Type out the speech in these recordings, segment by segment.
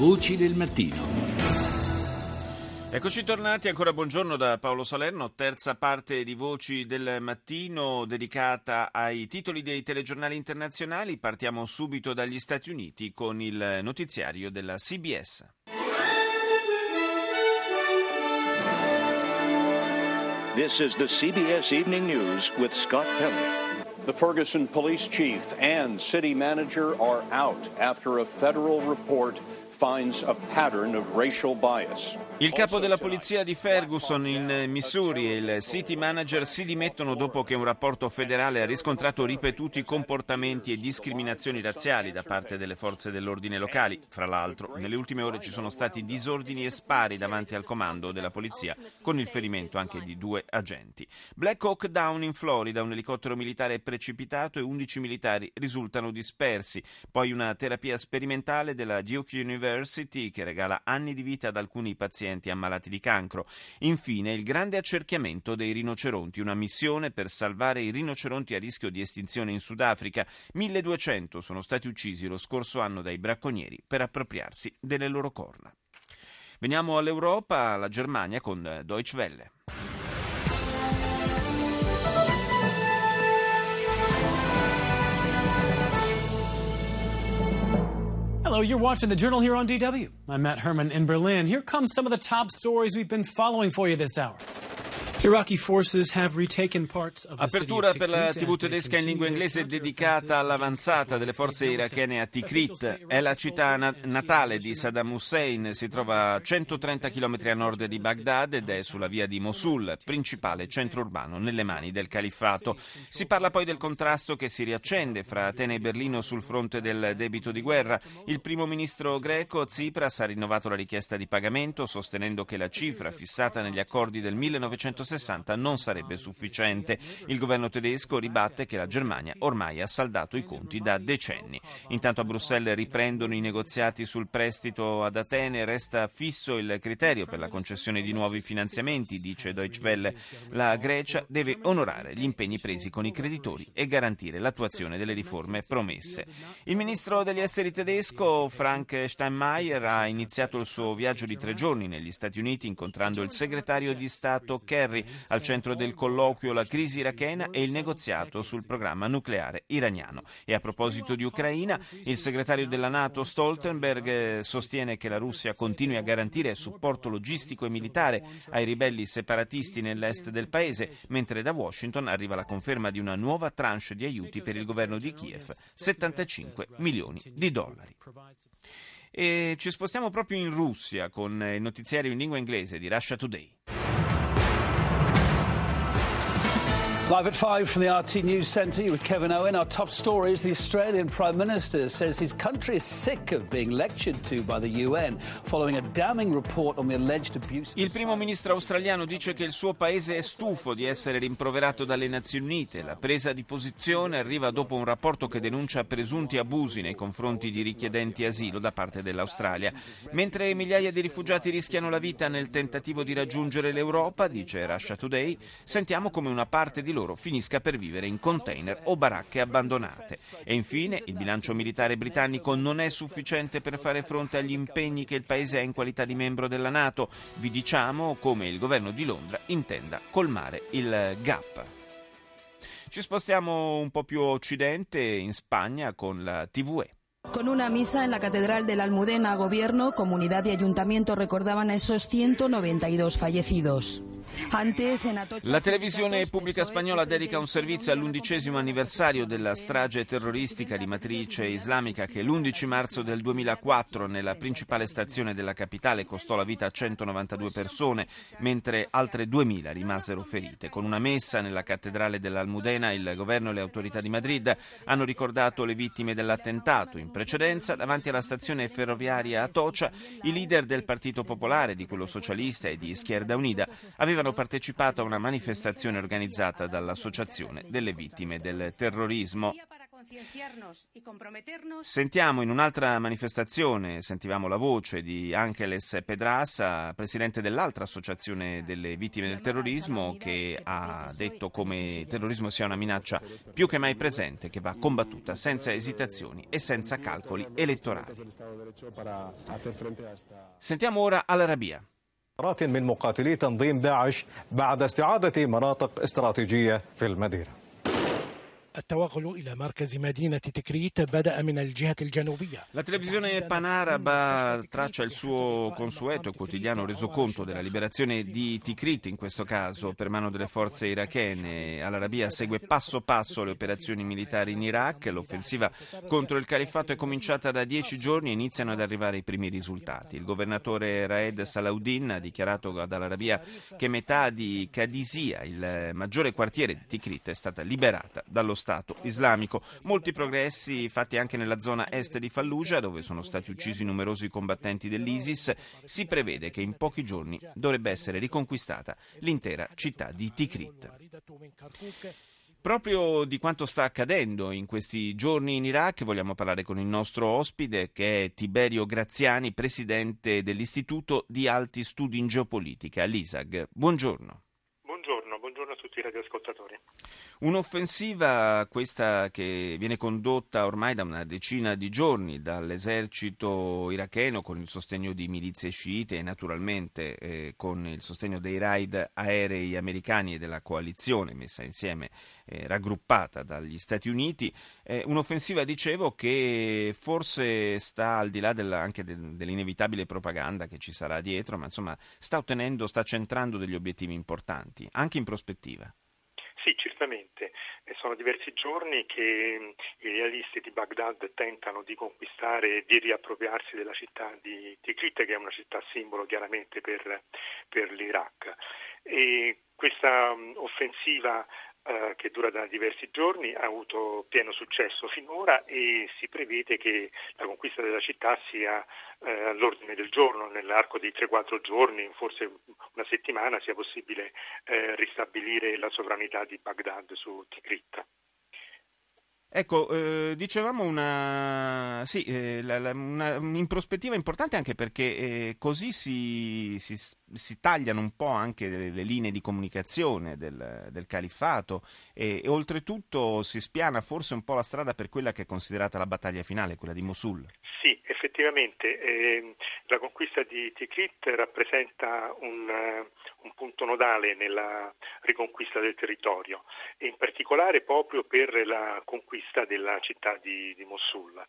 Voci del mattino. Eccoci tornati, ancora buongiorno da Paolo Salerno, terza parte di Voci del Mattino dedicata ai titoli dei telegiornali internazionali. Partiamo subito dagli Stati Uniti con il notiziario della CBS. This is the CBS Evening News with Scott Pelley. The Ferguson police chief and city manager are out after a federal report finds a pattern of racial bias. Il capo della polizia di Ferguson in Missouri e il city manager si dimettono dopo che un rapporto federale ha riscontrato ripetuti comportamenti e discriminazioni razziali da parte delle forze dell'ordine locali. Fra l'altro, nelle ultime ore ci sono stati disordini e spari davanti al comando della polizia, con il ferimento anche di due agenti. Black Hawk Down in Florida, un elicottero militare è precipitato e 11 militari risultano dispersi. Poi una terapia sperimentale della Duke University che regala anni di vita ad alcuni pazienti pazienti ammalati di cancro. Infine, il grande accerchiamento dei rinoceronti, una missione per salvare i rinoceronti a rischio di estinzione in Sudafrica. 1200 sono stati uccisi lo scorso anno dai bracconieri per appropriarsi delle loro corna. Veniamo all'Europa, alla Germania con Deutsche Welle. Hello, you're watching the Journal here on DW. I'm Matt Herman in Berlin. Here comes some of the top stories we've been following for you this hour. Apertura per la TV tedesca in lingua inglese dedicata all'avanzata delle forze irachene a Tikrit. È la città natale di Saddam Hussein, si trova a 130 km a nord di Baghdad ed è sulla via di Mosul, principale centro urbano nelle mani del califfato. Si parla poi del contrasto che si riaccende fra Atene e Berlino sul fronte del debito di guerra. Il primo ministro greco Tsipras ha rinnovato la richiesta di pagamento sostenendo che la cifra fissata negli accordi del 1960 60 non sarebbe sufficiente. Il governo tedesco ribatte che la Germania ormai ha saldato i conti da decenni. Intanto a Bruxelles riprendono i negoziati sul prestito ad Atene, resta fisso il criterio per la concessione di nuovi finanziamenti, dice Deutsche Welle. La Grecia deve onorare gli impegni presi con i creditori e garantire l'attuazione delle riforme promesse. Il ministro degli esteri tedesco Frank Steinmeier ha iniziato il suo viaggio di tre giorni negli Stati Uniti incontrando il segretario di Stato Kerry al centro del colloquio la crisi irachena e il negoziato sul programma nucleare iraniano. E a proposito di Ucraina, il segretario della Nato Stoltenberg sostiene che la Russia continui a garantire supporto logistico e militare ai ribelli separatisti nell'est del paese, mentre da Washington arriva la conferma di una nuova tranche di aiuti per il governo di Kiev, 75 milioni di dollari. E ci spostiamo proprio in Russia con il notiziario in lingua inglese di Russia Today. Live at five from the RT News Centre with Kevin Owen. Our top story is the Australian Prime Minister says his country is sick of being lectured to by the UN following a damning report on the alleged abuse. Il primo ministro australiano dice che il suo paese è stufo di essere rimproverato dalle Nazioni Unite. La presa di posizione arriva dopo un rapporto che denuncia presunti abusi nei confronti di richiedenti asilo da parte dell'Australia. Mentre migliaia di rifugiati rischiano la vita nel tentativo di raggiungere l'Europa, dice Russia Today, sentiamo come una parte di loro loro finisca per vivere in container o baracche abbandonate. E infine, il bilancio militare britannico non è sufficiente per fare fronte agli impegni che il paese ha in qualità di membro della Nato. Vi diciamo come il governo di Londra intenda colmare il gap. Ci spostiamo un po' più a occidente, in Spagna, con la TVE. Con una misa en la Catedral de la Almudena, gobierno, comunidad y ayuntamiento recordaban a esos 192 fallecidos. La televisione pubblica spagnola dedica un servizio all'undicesimo anniversario della strage terroristica di matrice islamica che l'11 marzo del 2004 nella principale stazione della capitale costò la vita a 192 persone, mentre altre 2000 rimasero ferite. Con una messa nella cattedrale dell'Almudena il governo e le autorità di Madrid hanno ricordato le vittime dell'attentato. In precedenza, davanti alla stazione ferroviaria Atocha, i leader del Partito Popolare, di quello socialista e di Izquierda Unida avevano partecipato a una manifestazione organizzata dall'Associazione delle Vittime del Terrorismo. Sentiamo in un'altra manifestazione, sentivamo la voce di Angeles Pedraza, presidente dell'altra associazione delle vittime del terrorismo, che ha detto come il terrorismo sia una minaccia più che mai presente, che va combattuta senza esitazioni e senza calcoli elettorali. Sentiamo ora Al-Arabia. من مقاتلي تنظيم داعش بعد استعادة مناطق استراتيجية في المدينة التوغل إلى مركز مدينة تكريت بدأ من الجهة الجنوبية La televisione Panaraba traccia il suo consueto quotidiano resoconto della liberazione di Tikrit, in questo caso per mano delle forze irachene. Al-Arabia segue passo passo le operazioni militari in Iraq. L'offensiva contro il califfato è cominciata da dieci giorni e iniziano ad arrivare i primi risultati. Il governatore Raed Salahuddin ha dichiarato ad Al-Arabia che metà di Qadisiyah, il maggiore quartiere di Tikrit, è stata liberata dallo Stato islamico. Molti progressi fatti anche nella zona est di Fallujah, dove sono stati uccisi numerosi combattenti dell'ISIS. Si prevede che in pochi giorni dovrebbe essere riconquistata l'intera città di Tikrit. Proprio di quanto sta accadendo in questi giorni in Iraq vogliamo parlare con il nostro ospite che è Tiberio Graziani, presidente dell'Istituto di Alti Studi in Geopolitica, l'ISAG. Buongiorno. Buongiorno, buongiorno a tutti i radioascoltatori. Un'offensiva questa che viene condotta ormai da una decina di giorni dall'esercito iracheno con il sostegno di milizie sciite e naturalmente eh, con il sostegno dei raid aerei americani e della coalizione messa insieme, eh, raggruppata dagli Stati Uniti. Eh, un'offensiva, dicevo, che forse sta al di là della, anche del, dell'inevitabile propaganda che ci sarà dietro, ma insomma sta ottenendo, sta centrando degli obiettivi importanti, anche in prospettiva. Sì, certamente. Sono diversi giorni che i realisti di Baghdad tentano di conquistare e di riappropriarsi della città di Tikrit, che è una città simbolo chiaramente per, per l'Iraq. E questa offensiva eh, che dura da diversi giorni, ha avuto pieno successo finora e si prevede che la conquista della città sia eh, all'ordine del giorno, nell'arco di 3-4 giorni, forse una settimana, sia possibile eh, ristabilire la sovranità di Baghdad su Tikrit. Ecco, eh, dicevamo una, sì, eh, la, la, una, in prospettiva importante anche perché eh, così si, si, si, tagliano un po' anche le, le linee di comunicazione del, del califfato e, e, oltretutto si spiana forse un po' la strada per quella che è considerata la battaglia finale, quella di Mosul. Sì, effettivamente eh, la conquista di Tikrit rappresenta un, uh, un, punto nodale nella riconquista del territorio e in particolare proprio per la conquista della città di, di Mosul.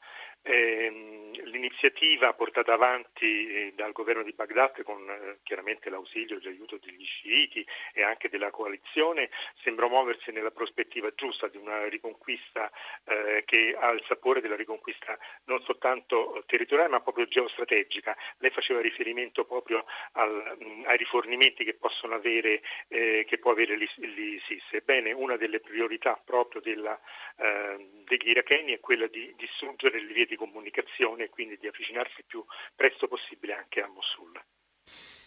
Eh, l'iniziativa portata avanti eh, dal governo di Baghdad con eh, chiaramente l'ausilio e l'aiuto degli sciiti e anche della coalizione sembra muoversi nella prospettiva giusta di una riconquista eh, che ha il sapore della riconquista non soltanto territoriale ma proprio geostrategica. Lei faceva riferimento proprio al, mh, ai rifornimenti che avere, eh, che può avere l'ISIS. Ebbene, una delle priorità proprio della, eh, degli iracheni è quella di distruggere le vie di comunicazione e quindi di avvicinarsi il più presto possibile anche a Mosul.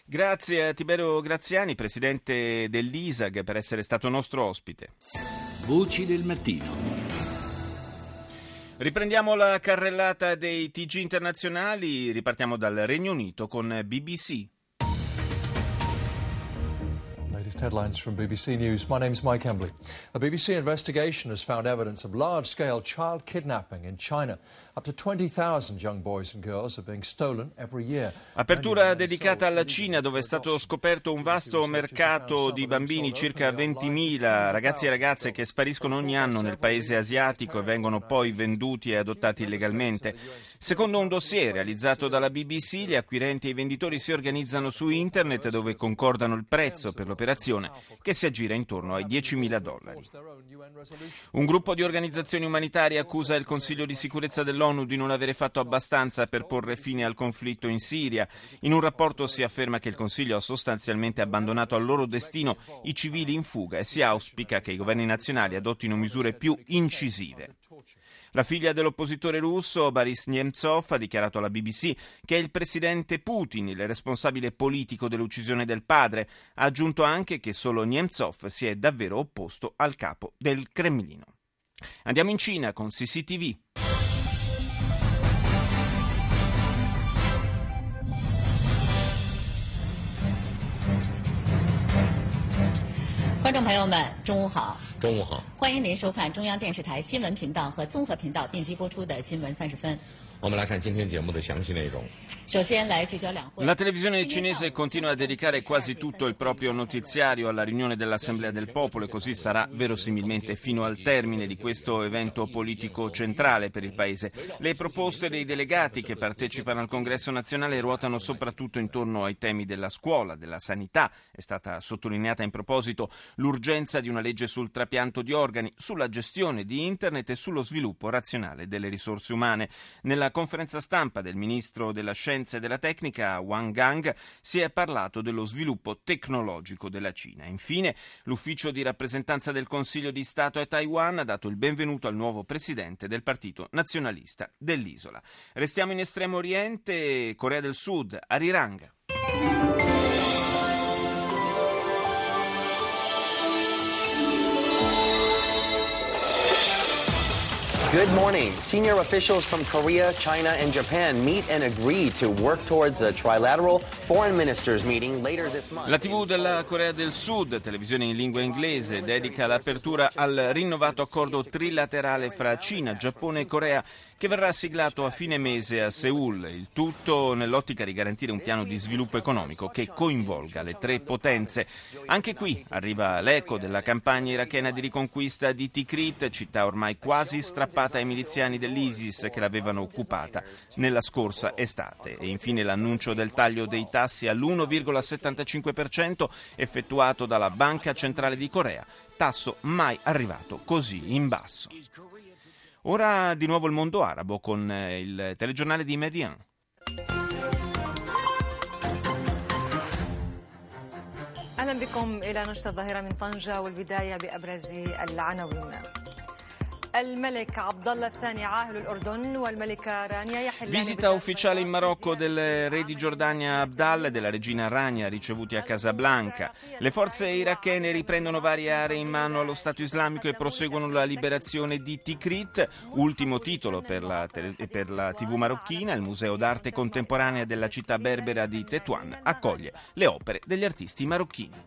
Grazie a Tiberio Graziani, presidente dell'ISAG, per essere stato nostro ospite. Voci del mattino. Riprendiamo la carrellata dei TG internazionali, ripartiamo dal Regno Unito con BBC. Latest headlines from BBC News. My name is Mike Embley. A BBC investigation has found evidence of large scale child kidnapping in China. Up to 20,000 young boys and girls are being stolen every year. Apertura dedicata alla Cina, dove è stato scoperto un vasto mercato di bambini, circa 20.000 ragazzi e ragazze che spariscono ogni anno nel paese asiatico e vengono poi venduti e adottati illegalmente. Secondo un dossier realizzato dalla BBC, gli acquirenti e i venditori si organizzano su internet dove concordano il prezzo per l'operazione che si aggira intorno ai 10.000 dollari. Un gruppo di organizzazioni umanitarie accusa il Consiglio di sicurezza dell'ONU di non avere fatto abbastanza per porre fine al conflitto in Siria. In un rapporto si afferma che il Consiglio ha sostanzialmente abbandonato al loro destino i civili in fuga e si auspica che i governi nazionali adottino misure più incisive. La figlia dell'oppositore russo, Boris Nemtsov, ha dichiarato alla BBC che è il presidente Putin il responsabile politico dell'uccisione del padre. Ha aggiunto anche che solo Nemtsov si è davvero opposto al capo del Cremlino. Andiamo in Cina con CCTV. 观众朋友们，中午好！中午好！欢迎您收看中央电视台新闻频道和综合频道并机播出的新闻三十分。我们来看今天节目的详细内容。 La televisione cinese continua a dedicare quasi tutto il proprio notiziario alla riunione dell'Assemblea del Popolo e così sarà verosimilmente fino al termine di questo evento politico centrale per il Paese. Le proposte dei delegati che partecipano al Congresso nazionale ruotano soprattutto intorno ai temi della scuola, della sanità. È stata sottolineata in proposito l'urgenza di una legge sul trapianto di organi, sulla gestione di Internet e sullo sviluppo razionale delle risorse umane. Nella conferenza stampa del ministro della Scienza e della Tecnica, Wang Gang, si è parlato dello sviluppo tecnologico della Cina. Infine, l'ufficio di rappresentanza del Consiglio di Stato a Taiwan ha dato il benvenuto al nuovo presidente del Partito Nazionalista dell'isola. Restiamo in Estremo Oriente, Corea del Sud, Arirang. Good morning. Senior officials from Korea, China, and Japan meet and agree to work towards a trilateral foreign ministers meeting later this month. La TV della Corea del Sud, televisione in lingua inglese, dedica l'apertura al rinnovato accordo trilaterale fra Cina, Giappone e Corea che verrà siglato a fine mese a Seoul, il tutto nell'ottica di garantire un piano di sviluppo economico che coinvolga le tre potenze. Anche qui arriva l'eco della campagna irachena di riconquista di Tikrit, città ormai quasi strappata ai miliziani dell'ISIS che l'avevano occupata nella scorsa estate. E infine l'annuncio del taglio dei tassi all'1,75% effettuato dalla Banca Centrale di Corea, tasso mai arrivato così in basso. Ora di nuovo il mondo arabo con il telegiornale di Median. اهلا بكم الى نشره الظاهره من طنجه والبدايه بابرز العناوين. Visita ufficiale in Marocco del re di Giordania Abdal e della regina Rania ricevuti a Casablanca. Le forze irachene riprendono varie aree in mano allo Stato islamico e proseguono la liberazione di Tikrit, ultimo titolo per la, per la TV marocchina. Il Museo d'arte contemporanea della città berbera di Tetuan accoglie le opere degli artisti marocchini.